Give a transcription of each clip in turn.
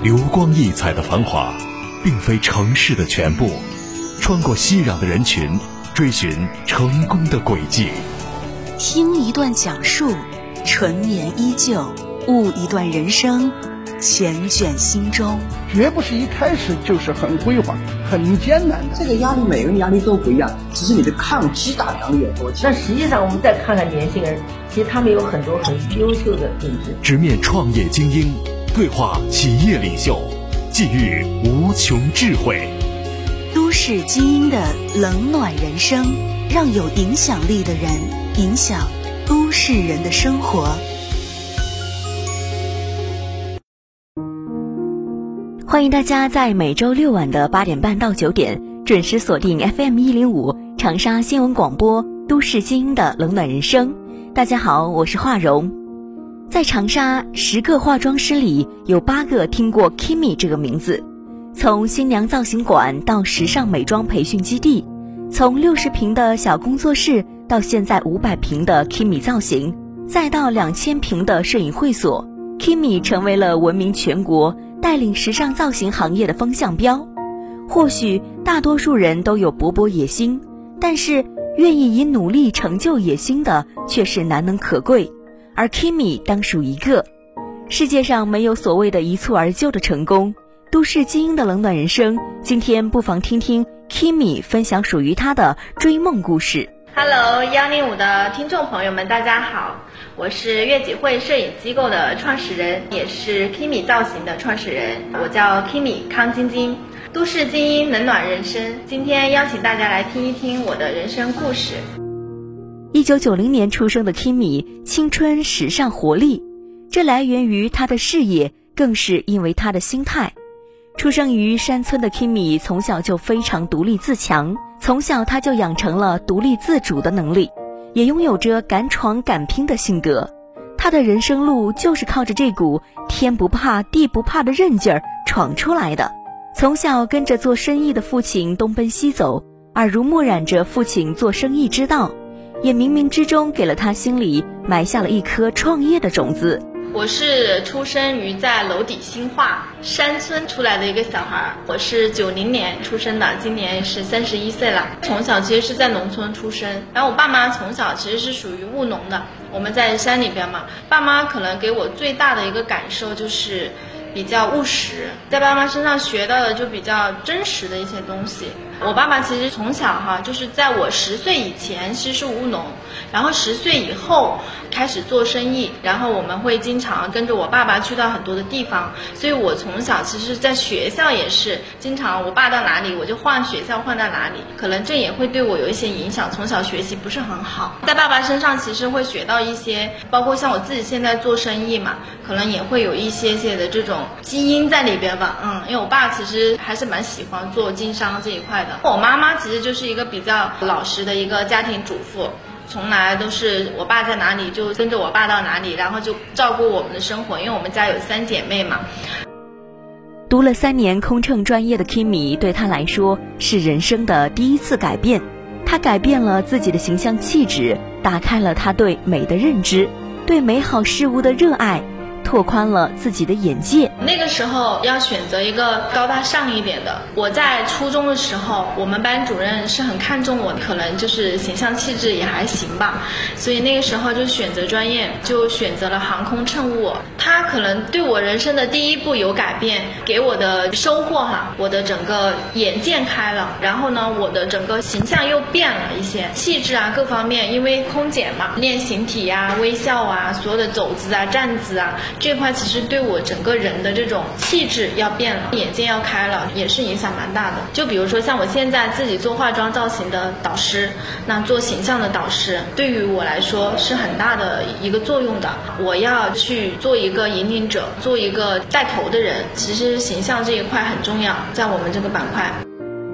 流光溢彩的繁华，并非城市的全部。穿过熙攘的人群，追寻成功的轨迹。听一段讲述，纯棉依旧；悟一段人生，缱绻心中。绝不是一开始就是很辉煌、很艰难的。这个压力，每个人压力都不一样，只是你的抗击打能力有多强。但实际上，我们再看看年轻人，其实他们有很多很优秀的品质。直面创业精英，对话企业领袖，寄予无穷智慧。都市精英的冷暖人生，让有影响力的人影响都市人的生活。欢迎大家在每周六晚的八点半到九点准时锁定 FM 一零五长沙新闻广播《都市精英的冷暖人生》。大家好，我是华荣。在长沙，十个化妆师里有八个听过 Kimi 这个名字。从新娘造型馆到时尚美妆培训基地，从六十平的小工作室到现在五百平的 Kimi 造型，再到两千平的摄影会所，Kimi 成为了闻名全国、带领时尚造型行业的风向标。或许大多数人都有勃勃野心，但是愿意以努力成就野心的却是难能可贵，而 Kimi 当属一个。世界上没有所谓的一蹴而就的成功。都市精英的冷暖人生，今天不妨听听 Kimi 分享属于他的追梦故事。Hello，幺零五的听众朋友们，大家好，我是悦己会摄影机构的创始人，也是 Kimi 造型的创始人，我叫 Kimi 康晶晶。都市精英冷暖人生，今天邀请大家来听一听我的人生故事。一九九零年出生的 Kimi，青春时尚活力，这来源于他的事业，更是因为他的心态。出生于山村的 Kimi 从小就非常独立自强，从小他就养成了独立自主的能力，也拥有着敢闯敢拼的性格。他的人生路就是靠着这股天不怕地不怕的韧劲儿闯出来的。从小跟着做生意的父亲东奔西走，耳濡目染着父亲做生意之道，也冥冥之中给了他心里埋下了一颗创业的种子。我是出生于在娄底新化山村出来的一个小孩，我是九零年出生的，今年是三十一岁了。从小其实是在农村出生，然后我爸妈从小其实是属于务农的，我们在山里边嘛。爸妈可能给我最大的一个感受就是比较务实，在爸妈身上学到的就比较真实的一些东西。我爸爸其实从小哈，就是在我十岁以前其实是务农，然后十岁以后开始做生意，然后我们会经常跟着我爸爸去到很多的地方，所以我从小其实，在学校也是经常我爸到哪里，我就换学校换到哪里，可能这也会对我有一些影响，从小学习不是很好，在爸爸身上其实会学到一些，包括像我自己现在做生意嘛，可能也会有一些些的这种基因在里边吧，嗯，因为我爸其实还是蛮喜欢做经商这一块的。我妈妈其实就是一个比较老实的一个家庭主妇，从来都是我爸在哪里就跟着我爸到哪里，然后就照顾我们的生活。因为我们家有三姐妹嘛。读了三年空乘专业的 Kimi 对他来说是人生的第一次改变，他改变了自己的形象气质，打开了他对美的认知，对美好事物的热爱。拓宽了自己的眼界。那个时候要选择一个高大上一点的。我在初中的时候，我们班主任是很看重我，可能就是形象气质也还行吧，所以那个时候就选择专业，就选择了航空乘务。他可能对我人生的第一步有改变，给我的收获哈，我的整个眼界开了，然后呢，我的整个形象又变了一些，气质啊各方面，因为空姐嘛，练形体呀、微笑啊、所有的走姿啊、站姿啊。这块其实对我整个人的这种气质要变了，眼界要开了，也是影响蛮大的。就比如说像我现在自己做化妆造型的导师，那做形象的导师，对于我来说是很大的一个作用的。我要去做一个引领者，做一个带头的人。其实形象这一块很重要，在我们这个板块。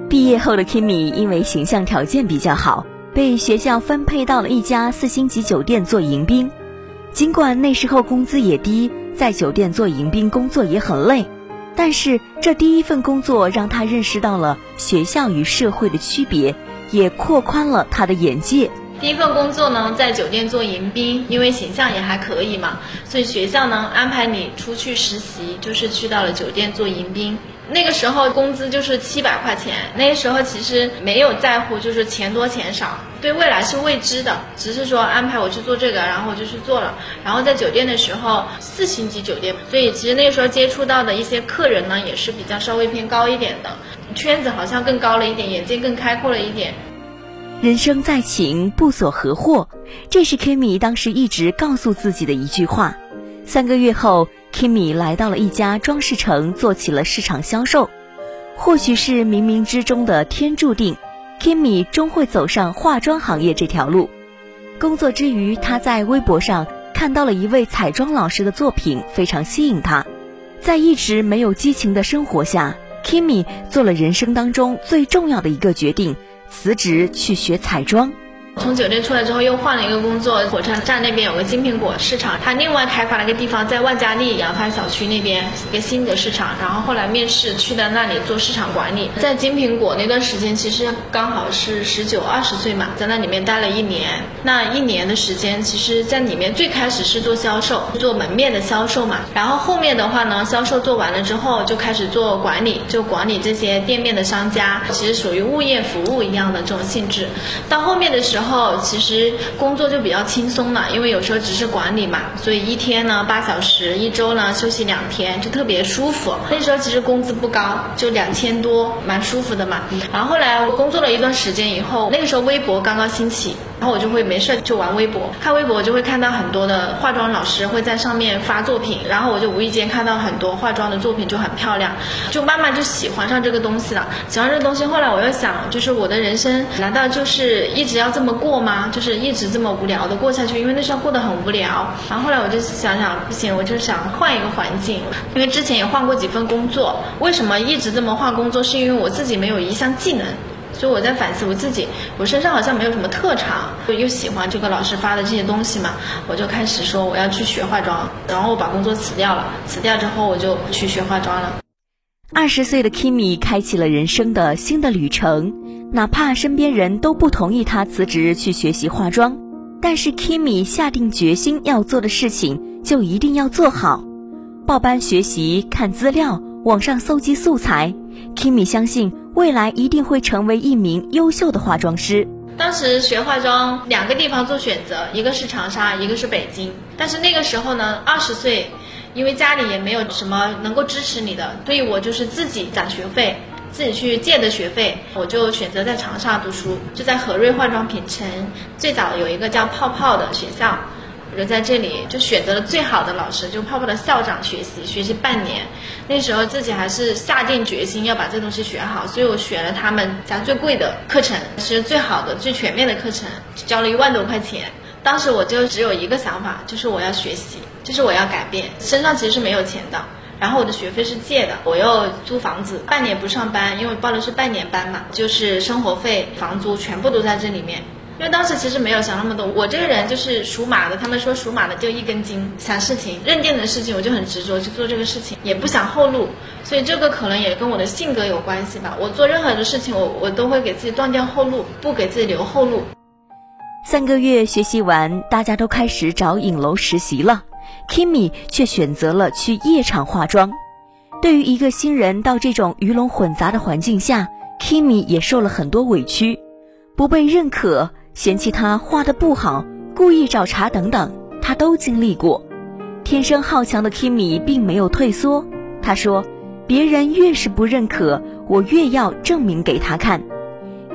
毕业后的 Kimi 因为形象条件比较好，被学校分配到了一家四星级酒店做迎宾。尽管那时候工资也低，在酒店做迎宾工作也很累，但是这第一份工作让他认识到了学校与社会的区别，也扩宽了他的眼界。第一份工作呢，在酒店做迎宾，因为形象也还可以嘛，所以学校呢安排你出去实习，就是去到了酒店做迎宾。那个时候工资就是七百块钱，那个时候其实没有在乎就是钱多钱少，对未来是未知的，只是说安排我去做这个，然后我就去做了。然后在酒店的时候，四星级酒店，所以其实那个时候接触到的一些客人呢，也是比较稍微偏高一点的，圈子好像更高了一点，眼界更开阔了一点。人生在情，不所何获，这是 Kimi 当时一直告诉自己的一句话。三个月后，Kimi 来到了一家装饰城，做起了市场销售。或许是冥冥之中的天注定，Kimi 终会走上化妆行业这条路。工作之余，他在微博上看到了一位彩妆老师的作品，非常吸引他。在一直没有激情的生活下，Kimi 做了人生当中最重要的一个决定，辞职去学彩妆。从酒店出来之后，又换了一个工作。火车站那边有个金苹果市场，他另外开发了一个地方，在万家丽扬帆小区那边一个新的市场。然后后来面试去了那里做市场管理。在金苹果那段时间，其实刚好是十九二十岁嘛，在那里面待了一年。那一年的时间，其实在里面最开始是做销售，做门面的销售嘛。然后后面的话呢，销售做完了之后，就开始做管理，就管理这些店面的商家，其实属于物业服务一样的这种性质。到后面的时候。后其实工作就比较轻松了，因为有时候只是管理嘛，所以一天呢八小时，一周呢休息两天，就特别舒服。那时候其实工资不高，就两千多，蛮舒服的嘛。然后后来我工作了一段时间以后，那个时候微博刚刚兴起。然后我就会没事就玩微博，看微博我就会看到很多的化妆老师会在上面发作品，然后我就无意间看到很多化妆的作品就很漂亮，就慢慢就喜欢上这个东西了。喜欢这个东西，后来我又想，就是我的人生难道就是一直要这么过吗？就是一直这么无聊的过下去？因为那时候过得很无聊。然后后来我就想想，不行，我就想换一个环境，因为之前也换过几份工作。为什么一直这么换工作？是因为我自己没有一项技能。所以我在反思我自己，我身上好像没有什么特长，又喜欢这个老师发的这些东西嘛，我就开始说我要去学化妆，然后我把工作辞掉了，辞掉之后我就去学化妆了。二十岁的 Kimi 开启了人生的新的旅程，哪怕身边人都不同意他辞职去学习化妆，但是 Kimi 下定决心要做的事情就一定要做好，报班学习、看资料、网上搜集素材。Kimi 相信未来一定会成为一名优秀的化妆师。当时学化妆，两个地方做选择，一个是长沙，一个是北京。但是那个时候呢，二十岁，因为家里也没有什么能够支持你的，所以我就是自己攒学费，自己去借的学费，我就选择在长沙读书，就在和瑞化妆品城，最早有一个叫泡泡的学校。我就在这里就选择了最好的老师，就泡泡的校长学习，学习半年。那时候自己还是下定决心要把这东西学好，所以我选了他们家最贵的课程，是最好的、最全面的课程，交了一万多块钱。当时我就只有一个想法，就是我要学习，就是我要改变。身上其实是没有钱的，然后我的学费是借的，我又租房子，半年不上班，因为报的是半年班嘛，就是生活费、房租全部都在这里面。因为当时其实没有想那么多，我这个人就是属马的，他们说属马的就一根筋，想事情认定的事情我就很执着去做这个事情，也不想后路，所以这个可能也跟我的性格有关系吧。我做任何的事情，我我都会给自己断掉后路，不给自己留后路。三个月学习完，大家都开始找影楼实习了，Kimi 却选择了去夜场化妆。对于一个新人到这种鱼龙混杂的环境下，Kimi 也受了很多委屈，不被认可。嫌弃他画的不好，故意找茬等等，他都经历过。天生好强的 Kimi 并没有退缩，他说：“别人越是不认可，我越要证明给他看。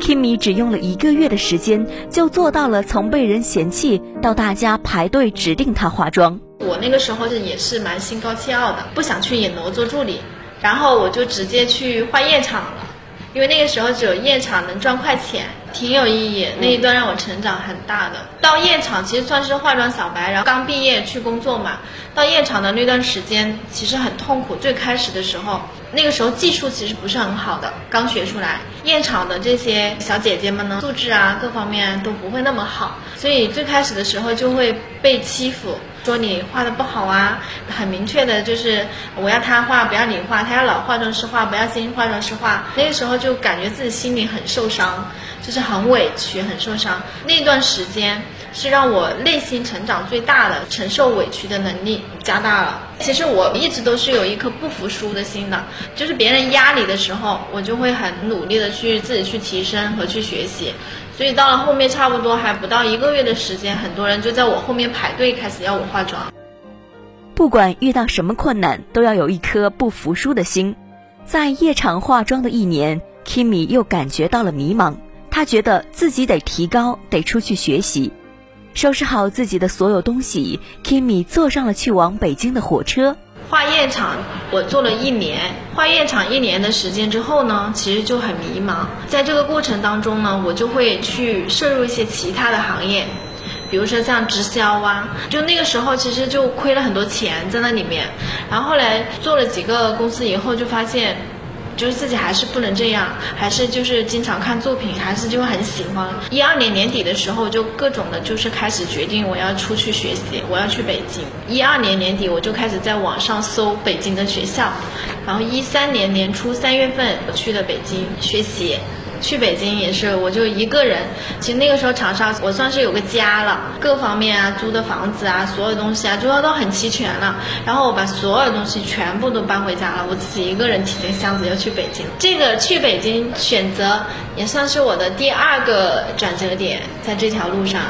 ”Kimi 只用了一个月的时间，就做到了从被人嫌弃到大家排队指定他化妆。我那个时候是也是蛮心高气傲的，不想去影楼做助理，然后我就直接去画夜场了。因为那个时候只有夜场能赚快钱，挺有意义。那一段让我成长很大的。到夜场其实算是化妆小白，然后刚毕业去工作嘛。到夜场的那段时间其实很痛苦。最开始的时候，那个时候技术其实不是很好的，刚学出来。夜场的这些小姐姐们呢，素质啊各方面都不会那么好，所以最开始的时候就会被欺负。说你画的不好啊，很明确的就是我要他画，不要你画；他要老化妆师画，不要新化妆师画。那个时候就感觉自己心里很受伤，就是很委屈、很受伤。那段时间是让我内心成长最大的，承受委屈的能力加大了。其实我一直都是有一颗不服输的心的，就是别人压你的时候，我就会很努力的去自己去提升和去学习。所以到了后面，差不多还不到一个月的时间，很多人就在我后面排队，开始要我化妆。不管遇到什么困难，都要有一颗不服输的心。在夜场化妆的一年，Kimi 又感觉到了迷茫。他觉得自己得提高，得出去学习。收拾好自己的所有东西，Kimi 坐上了去往北京的火车。化验场，我做了一年。化验场一年的时间之后呢，其实就很迷茫。在这个过程当中呢，我就会去摄入一些其他的行业。比如说像直销啊，就那个时候其实就亏了很多钱在那里面，然后后来做了几个公司以后，就发现，就是自己还是不能这样，还是就是经常看作品，还是就很喜欢。一二年年底的时候，就各种的就是开始决定我要出去学习，我要去北京。一二年年底我就开始在网上搜北京的学校，然后一三年年初三月份我去了北京学习。去北京也是，我就一个人。其实那个时候长沙我算是有个家了，各方面啊，租的房子啊，所有东西啊，就要都很齐全了。然后我把所有东西全部都搬回家了，我自己一个人提着箱子要去北京。这个去北京选择也算是我的第二个转折点，在这条路上。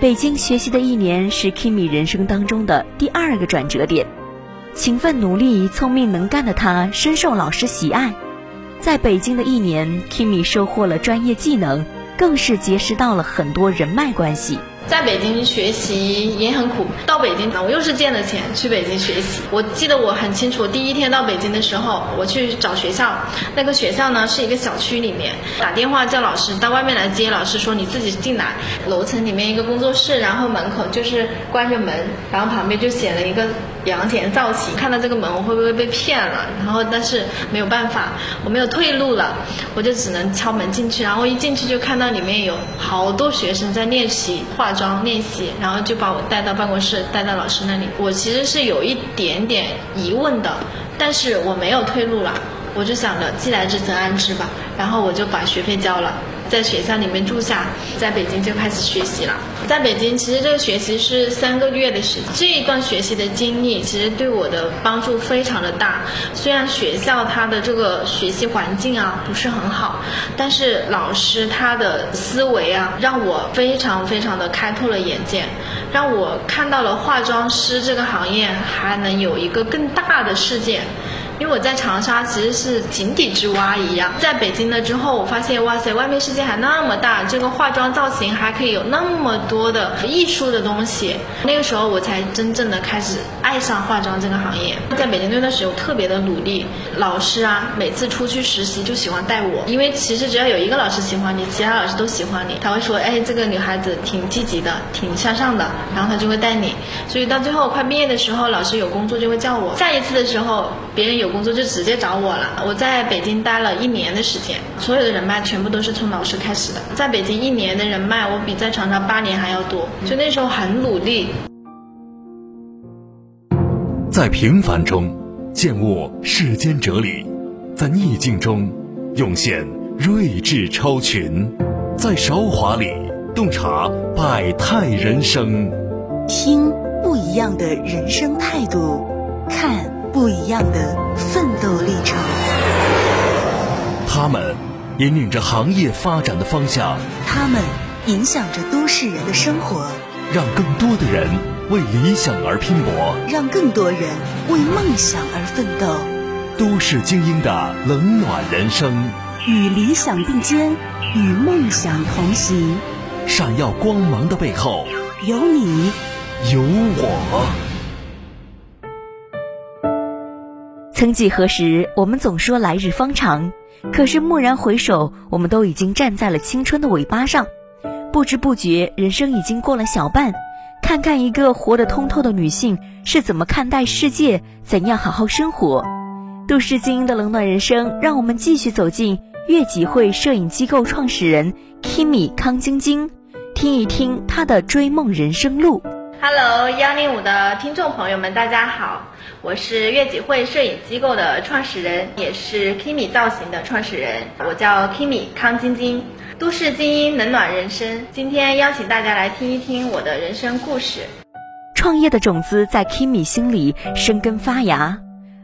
北京学习的一年是 Kimi 人生当中的第二个转折点。勤奋努力、聪明能干的他，深受老师喜爱。在北京的一年，Kimi 收获了专业技能，更是结识到了很多人脉关系。在北京学习也很苦，到北京我又是借的钱去北京学习。我记得我很清楚，第一天到北京的时候，我去找学校，那个学校呢是一个小区里面，打电话叫老师到外面来接，老师说你自己进来，楼层里面一个工作室，然后门口就是关着门，然后旁边就写了一个杨田造型。看到这个门，我会不会被骗了？然后但是没有办法，我没有退路了，我就只能敲门进去，然后一进去就看到里面有好多学生在练习化。妆练习，然后就把我带到办公室，带到老师那里。我其实是有一点点疑问的，但是我没有退路了，我就想着既来之则安之吧，然后我就把学费交了。在学校里面住下，在北京就开始学习了。在北京，其实这个学习是三个月的时间。这一段学习的经历，其实对我的帮助非常的大。虽然学校它的这个学习环境啊不是很好，但是老师他的思维啊，让我非常非常的开拓了眼界，让我看到了化妆师这个行业还能有一个更大的世界。因为我在长沙其实是井底之蛙一样，在北京了之后，我发现哇塞，外面世界还那么大，这个化妆造型还可以有那么多的艺术的东西。那个时候我才真正的开始爱上化妆这个行业。在北京那段时间，我特别的努力，老师啊，每次出去实习就喜欢带我，因为其实只要有一个老师喜欢你，其他老师都喜欢你。他会说，哎，这个女孩子挺积极的，挺向上的，然后他就会带你。所以到最后快毕业的时候，老师有工作就会叫我。下一次的时候，别人有。工作就直接找我了。我在北京待了一年的时间，所有的人脉全部都是从老师开始的。在北京一年的人脉，我比在长沙八年还要多。就那时候很努力。在平凡中见悟世间哲理，在逆境中涌现睿智超群，在韶华里洞察百态人生，听不一样的人生态度，看。不一样的奋斗历程，他们引领着行业发展的方向，他们影响着都市人的生活，让更多的人为理想而拼搏，让更多人为梦想而奋斗。都市精英的冷暖人生，与理想并肩，与梦想同行。闪耀光芒的背后，有你，有我。曾几何时，我们总说来日方长，可是蓦然回首，我们都已经站在了青春的尾巴上。不知不觉，人生已经过了小半。看看一个活得通透的女性是怎么看待世界，怎样好好生活。都市精英的冷暖人生，让我们继续走进悦己会摄影机构创始人 Kimi 康晶晶，听一听她的追梦人生路。Hello，幺零五的听众朋友们，大家好。我是悦己会摄影机构的创始人，也是 Kimi 造型的创始人。我叫 Kimi 康晶晶，都市精英冷暖人生。今天邀请大家来听一听我的人生故事。创业的种子在 Kimi 心里生根发芽。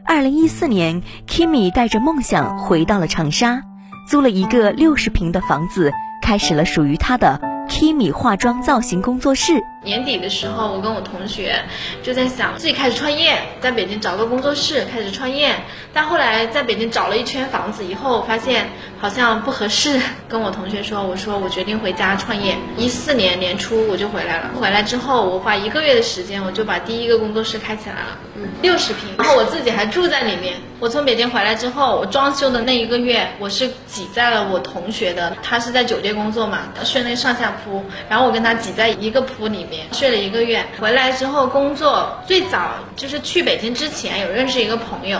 二零一四年，Kimi 带着梦想回到了长沙，租了一个六十平的房子，开始了属于他的 Kimi 化妆造型工作室。年底的时候，我跟我同学就在想自己开始创业，在北京找个工作室开始创业。但后来在北京找了一圈房子以后，发现好像不合适，跟我同学说，我说我决定回家创业。一四年年初我就回来了，回来之后我花一个月的时间，我就把第一个工作室开起来了，六十平，然后我自己还住在里面。我从北京回来之后，我装修的那一个月，我是挤在了我同学的，他是在酒店工作嘛，睡那上下铺，然后我跟他挤在一个铺里面睡了一个月。回来之后工作，最早就是去北京之前有认识一个朋友。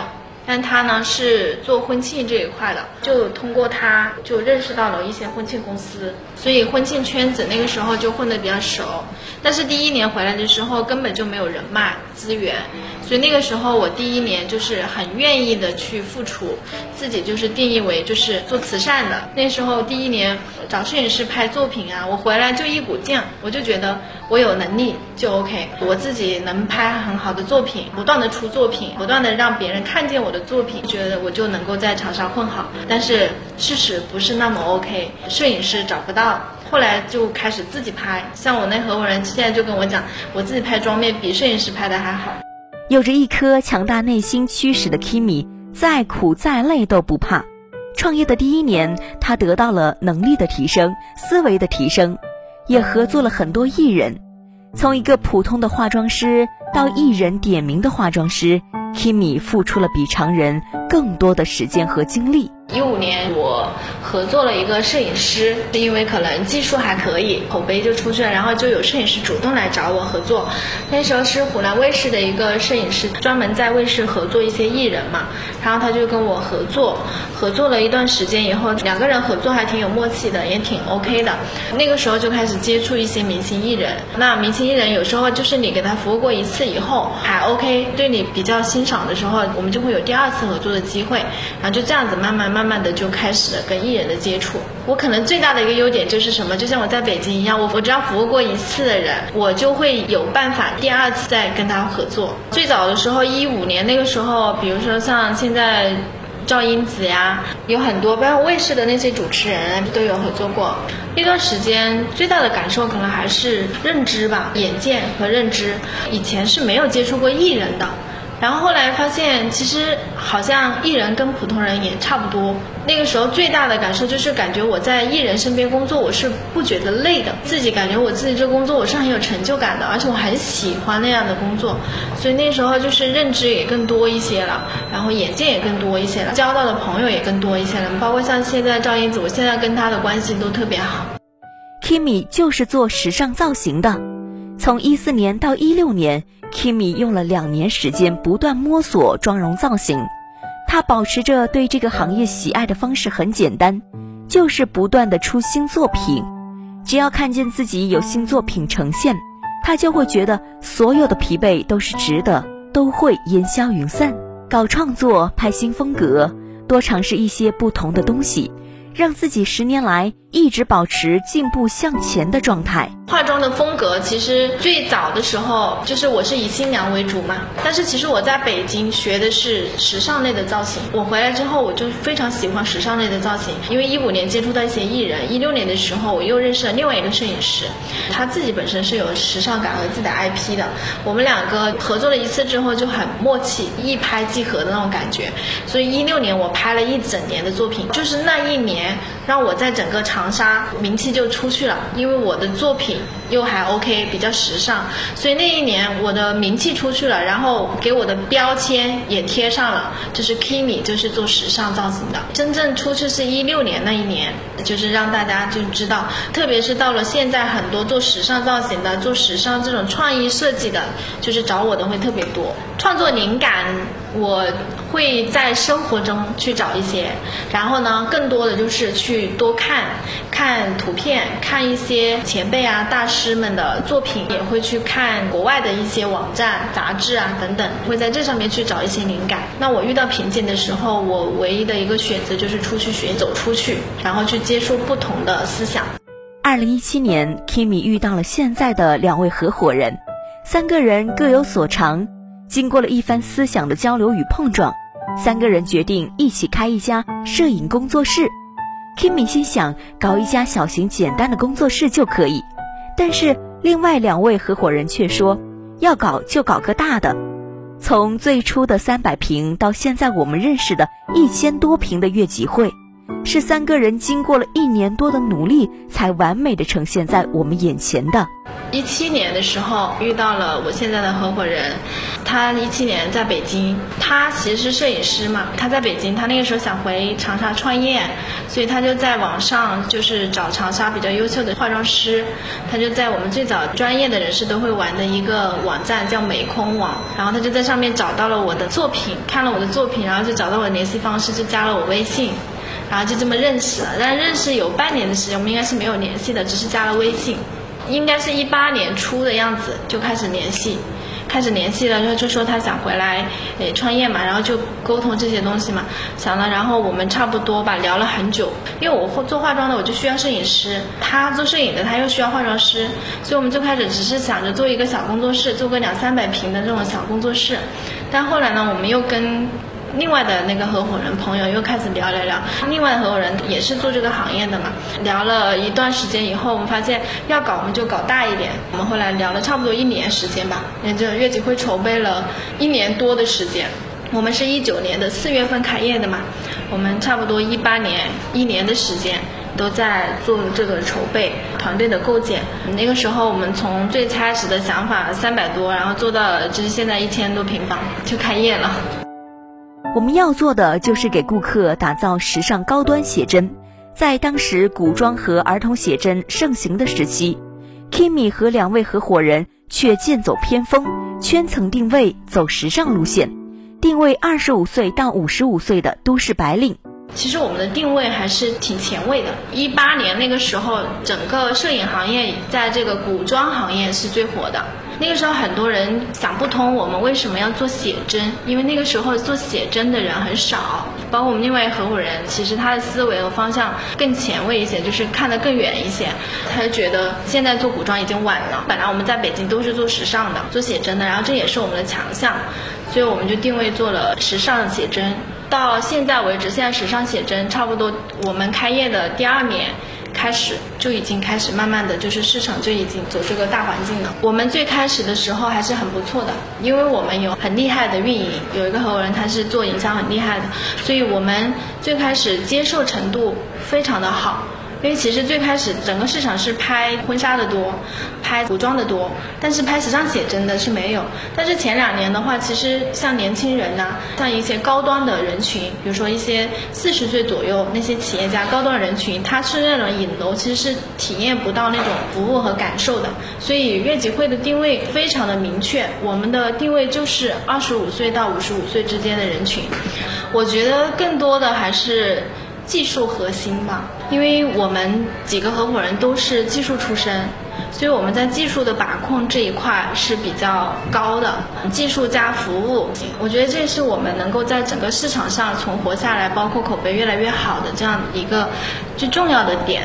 但他呢是做婚庆这一块的，就通过他就认识到了一些婚庆公司，所以婚庆圈子那个时候就混得比较熟。但是第一年回来的时候根本就没有人脉资源，所以那个时候我第一年就是很愿意的去付出，自己就是定义为就是做慈善的。那时候第一年找摄影师拍作品啊，我回来就一股劲，我就觉得我有能力就 OK，我自己能拍很好的作品，不断的出作品，不断的让别人看见我的。作品觉得我就能够在长沙混好，但是事实不是那么 OK，摄影师找不到，后来就开始自己拍。像我那合伙人现在就跟我讲，我自己拍妆面比摄影师拍的还好。有着一颗强大内心驱使的 Kimi，再苦再累都不怕。创业的第一年，他得到了能力的提升、思维的提升，也合作了很多艺人，从一个普通的化妆师到艺人点名的化妆师。Kimi 付出了比常人更多的时间和精力。一五年，我合作了一个摄影师，是因为可能技术还可以，口碑就出去了，然后就有摄影师主动来找我合作。那时候是湖南卫视的一个摄影师，专门在卫视合作一些艺人嘛，然后他就跟我合作，合作了一段时间以后，两个人合作还挺有默契的，也挺 OK 的。那个时候就开始接触一些明星艺人，那明星艺人有时候就是你给他服务过一次以后还 OK，对你比较欣赏的时候，我们就会有第二次合作的机会，然后就这样子慢慢慢。慢慢的就开始了跟艺人的接触。我可能最大的一个优点就是什么？就像我在北京一样，我我只要服务过一次的人，我就会有办法第二次再跟他合作。最早的时候，一五年那个时候，比如说像现在赵英子呀，有很多包括卫视的那些主持人都有合作过。那段时间最大的感受可能还是认知吧，眼界和认知。以前是没有接触过艺人的。然后后来发现，其实好像艺人跟普通人也差不多。那个时候最大的感受就是感觉我在艺人身边工作，我是不觉得累的，自己感觉我自己这工作我是很有成就感的，而且我很喜欢那样的工作。所以那时候就是认知也更多一些了，然后眼界也更多一些了，交到的朋友也更多一些了。包括像现在赵英子，我现在跟她的关系都特别好。Kimi 就是做时尚造型的，从一四年到一六年。Kimi 用了两年时间，不断摸索妆容造型。他保持着对这个行业喜爱的方式很简单，就是不断的出新作品。只要看见自己有新作品呈现，他就会觉得所有的疲惫都是值得，都会烟消云散。搞创作，拍新风格，多尝试一些不同的东西。让自己十年来一直保持进步向前的状态。化妆的风格其实最早的时候就是我是以新娘为主嘛，但是其实我在北京学的是时尚类的造型。我回来之后我就非常喜欢时尚类的造型，因为一五年接触到一些艺人，一六年的时候我又认识了另外一个摄影师，他自己本身是有时尚感和自己的 IP 的。我们两个合作了一次之后就很默契，一拍即合的那种感觉。所以一六年我拍了一整年的作品，就是那一年。让我在整个长沙名气就出去了，因为我的作品又还 OK，比较时尚，所以那一年我的名气出去了，然后给我的标签也贴上了，就是 Kimi，就是做时尚造型的。真正出去是一六年那一年，就是让大家就知道，特别是到了现在，很多做时尚造型的、做时尚这种创意设计的，就是找我的会特别多。创作灵感。我会在生活中去找一些，然后呢，更多的就是去多看看图片，看一些前辈啊、大师们的作品，也会去看国外的一些网站、杂志啊等等，会在这上面去找一些灵感。那我遇到瓶颈的时候，我唯一的一个选择就是出去学，走出去，然后去接触不同的思想。二零一七年，Kimi 遇到了现在的两位合伙人，三个人各有所长。经过了一番思想的交流与碰撞，三个人决定一起开一家摄影工作室。Kimi 心想搞一家小型简单的工作室就可以，但是另外两位合伙人却说要搞就搞个大的。从最初的三百平到现在我们认识的一千多平的月集会，是三个人经过了一年多的努力才完美的呈现在我们眼前的。一七年的时候遇到了我现在的合伙人，他一七年在北京，他其实是摄影师嘛，他在北京，他那个时候想回长沙创业，所以他就在网上就是找长沙比较优秀的化妆师，他就在我们最早专业的人士都会玩的一个网站叫美空网，然后他就在上面找到了我的作品，看了我的作品，然后就找到我的联系方式，就加了我微信，然后就这么认识了，但认识有半年的时间，我们应该是没有联系的，只是加了微信。应该是一八年初的样子就开始联系，开始联系了，就就说他想回来诶创业嘛，然后就沟通这些东西嘛，想了，然后我们差不多吧聊了很久，因为我做化妆的我就需要摄影师，他做摄影的他又需要化妆师，所以我们最开始只是想着做一个小工作室，做个两三百平的这种小工作室，但后来呢，我们又跟。另外的那个合伙人朋友又开始聊聊聊，另外的合伙人也是做这个行业的嘛，聊了一段时间以后，我们发现要搞我们就搞大一点。我们后来聊了差不多一年时间吧，也就月季会筹备了一年多的时间。我们是一九年的四月份开业的嘛，我们差不多一八年一年的时间都在做这个筹备团队的构建。那个时候我们从最开始的想法三百多，然后做到就是现在一千多平方就开业了。我们要做的就是给顾客打造时尚高端写真。在当时古装和儿童写真盛行的时期，Kimi 和两位合伙人却剑走偏锋，圈层定位走时尚路线，定位二十五岁到五十五岁的都市白领。其实我们的定位还是挺前卫的。一八年那个时候，整个摄影行业在这个古装行业是最火的。那个时候很多人想不通我们为什么要做写真，因为那个时候做写真的人很少。包括我们另外一合伙人，其实他的思维和方向更前卫一些，就是看得更远一些。他就觉得现在做古装已经晚了。本来我们在北京都是做时尚的，做写真的，然后这也是我们的强项，所以我们就定位做了时尚写真。到现在为止，现在时尚写真差不多我们开业的第二年。开始就已经开始慢慢的就是市场就已经走这个大环境了。我们最开始的时候还是很不错的，因为我们有很厉害的运营，有一个合伙人他是做营销很厉害的，所以我们最开始接受程度非常的好。因为其实最开始整个市场是拍婚纱的多，拍古装的多，但是拍时尚写真的是没有。但是前两年的话，其实像年轻人呐，像一些高端的人群，比如说一些四十岁左右那些企业家高端人群，他是那种影楼，其实是体验不到那种服务和感受的。所以月集会的定位非常的明确，我们的定位就是二十五岁到五十五岁之间的人群。我觉得更多的还是。技术核心吧，因为我们几个合伙人都是技术出身，所以我们在技术的把控这一块是比较高的。技术加服务，我觉得这是我们能够在整个市场上存活下来，包括口碑越来越好的这样一个最重要的点。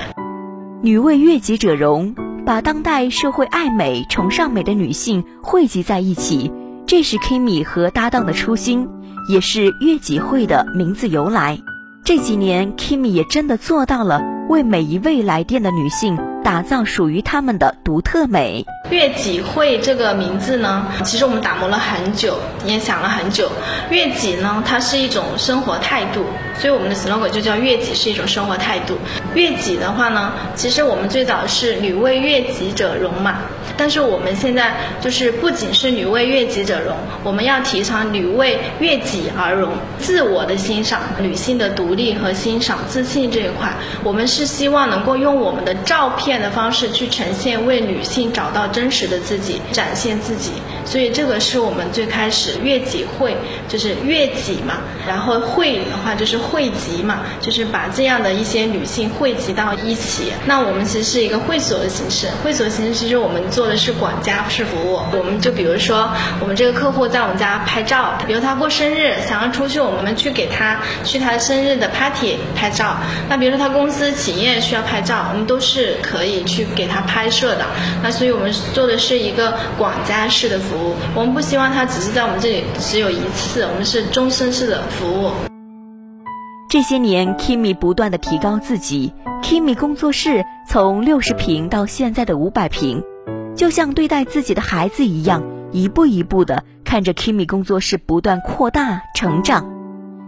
女为悦己者容，把当代社会爱美、崇尚美的女性汇集在一起，这是 Kimi 和搭档的初心，也是悦己会的名字由来。这几年，Kimi 也真的做到了，为每一位来电的女性打造属于她们的独特美。悦己会这个名字呢，其实我们打磨了很久，也想了很久。悦己呢，它是一种生活态度，所以我们的 slogan 就叫悦己是一种生活态度。悦己的话呢，其实我们最早是女为悦己者容嘛，但是我们现在就是不仅是女为悦己者容，我们要提倡女为悦己而容，自我的欣赏，女性的独立和欣赏、自信这一块，我们是希望能够用我们的照片的方式去呈现，为女性找到真实的自己，展现自己。所以这个是我们最开始悦己会，就是悦己嘛，然后会的话就是汇集嘛，就是把这样的一些女性汇集到一起。那我们其实是一个会所的形式，会所形式其实我们做的是管家式服务。我们就比如说，我们这个客户在我们家拍照，比如他过生日，想要出去，我们去给他去他生日的 party 拍照。那比如说他公司企业需要拍照，我们都是可以去给他拍摄的。那所以我们做的是一个管家式的服务，我们不希望他只是在我们这里只有一次，我们是终身式的服务。这些年，Kimi 不断的提高自己，Kimi 工作室从六十平到现在的五百平，就像对待自己的孩子一样，一步一步的看着 Kimi 工作室不断扩大成长。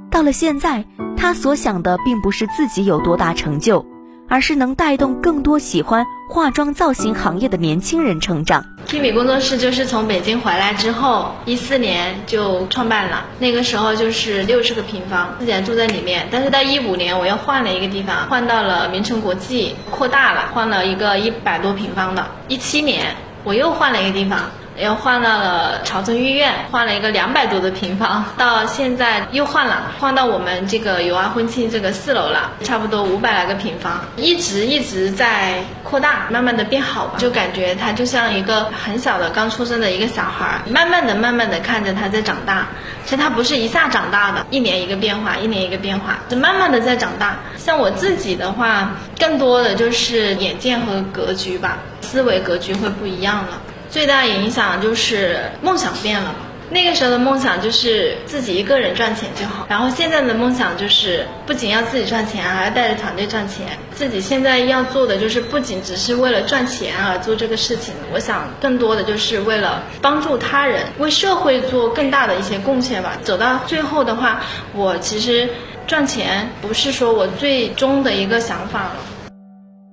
到了现在，他所想的并不是自己有多大成就。而是能带动更多喜欢化妆造型行业的年轻人成长。Kimi 工作室就是从北京回来之后，一四年就创办了。那个时候就是六十个平方，自己住在里面。但是到一五年，我又换了一个地方，换到了名城国际，扩大了，换了一个一百多平方的。一七年，我又换了一个地方。又换到了朝城御苑，换了一个两百多的平方，到现在又换了，换到我们这个友爱婚庆这个四楼了，差不多五百来个平方，一直一直在扩大，慢慢的变好吧，就感觉他就像一个很小的刚出生的一个小孩，慢慢的慢慢的看着他在长大，其实他不是一下长大的，一年一个变化，一年一个变化，是慢慢的在长大。像我自己的话，更多的就是眼界和格局吧，思维格局会不一样了。最大影响就是梦想变了。那个时候的梦想就是自己一个人赚钱就好，然后现在的梦想就是不仅要自己赚钱，还要带着团队赚钱。自己现在要做的就是不仅只是为了赚钱而做这个事情，我想更多的就是为了帮助他人，为社会做更大的一些贡献吧。走到最后的话，我其实赚钱不是说我最终的一个想法了。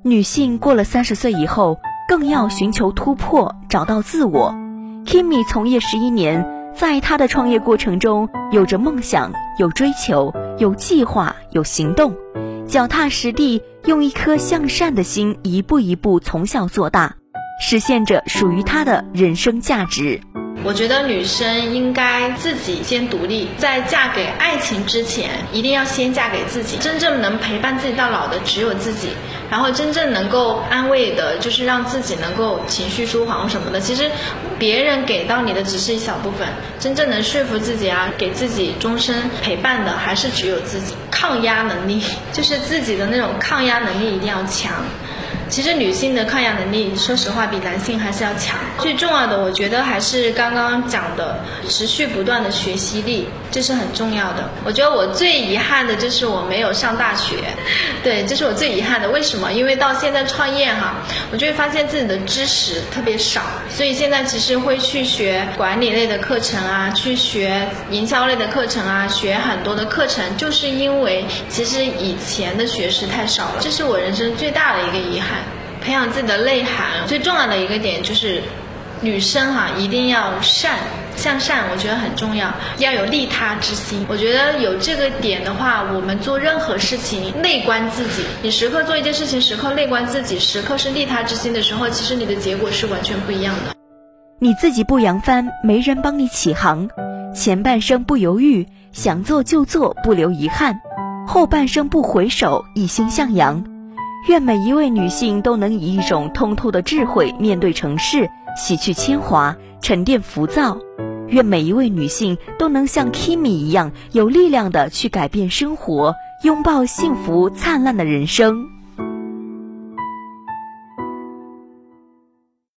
女性过了三十岁以后。更要寻求突破，找到自我。Kimi 从业十一年，在他的创业过程中，有着梦想，有追求，有计划，有行动，脚踏实地，用一颗向善的心，一步一步从小做大，实现着属于他的人生价值。我觉得女生应该自己先独立，在嫁给爱情之前，一定要先嫁给自己。真正能陪伴自己到老的只有自己，然后真正能够安慰的，就是让自己能够情绪舒缓什么的。其实，别人给到你的只是一小部分，真正能说服自己啊，给自己终身陪伴的，还是只有自己。抗压能力，就是自己的那种抗压能力一定要强。其实女性的抗压能力，说实话比男性还是要强。最重要的，我觉得还是刚刚讲的持续不断的学习力，这是很重要的。我觉得我最遗憾的就是我没有上大学，对，这是我最遗憾的。为什么？因为到现在创业哈，我就会发现自己的知识特别少，所以现在其实会去学管理类的课程啊，去学营销类的课程啊，学很多的课程，就是因为其实以前的学识太少了，这是我人生最大的一个遗憾。培养自己的内涵，最重要的一个点就是，女生哈一定要善向善，我觉得很重要，要有利他之心。我觉得有这个点的话，我们做任何事情内观自己，你时刻做一件事情，时刻内观自己，时刻是利他之心的时候，其实你的结果是完全不一样的。你自己不扬帆，没人帮你起航；前半生不犹豫，想做就做，不留遗憾；后半生不回首，一心向阳。愿每一位女性都能以一种通透的智慧面对城市，洗去铅华，沉淀浮躁。愿每一位女性都能像 Kimi 一样，有力量的去改变生活，拥抱幸福灿烂的人生。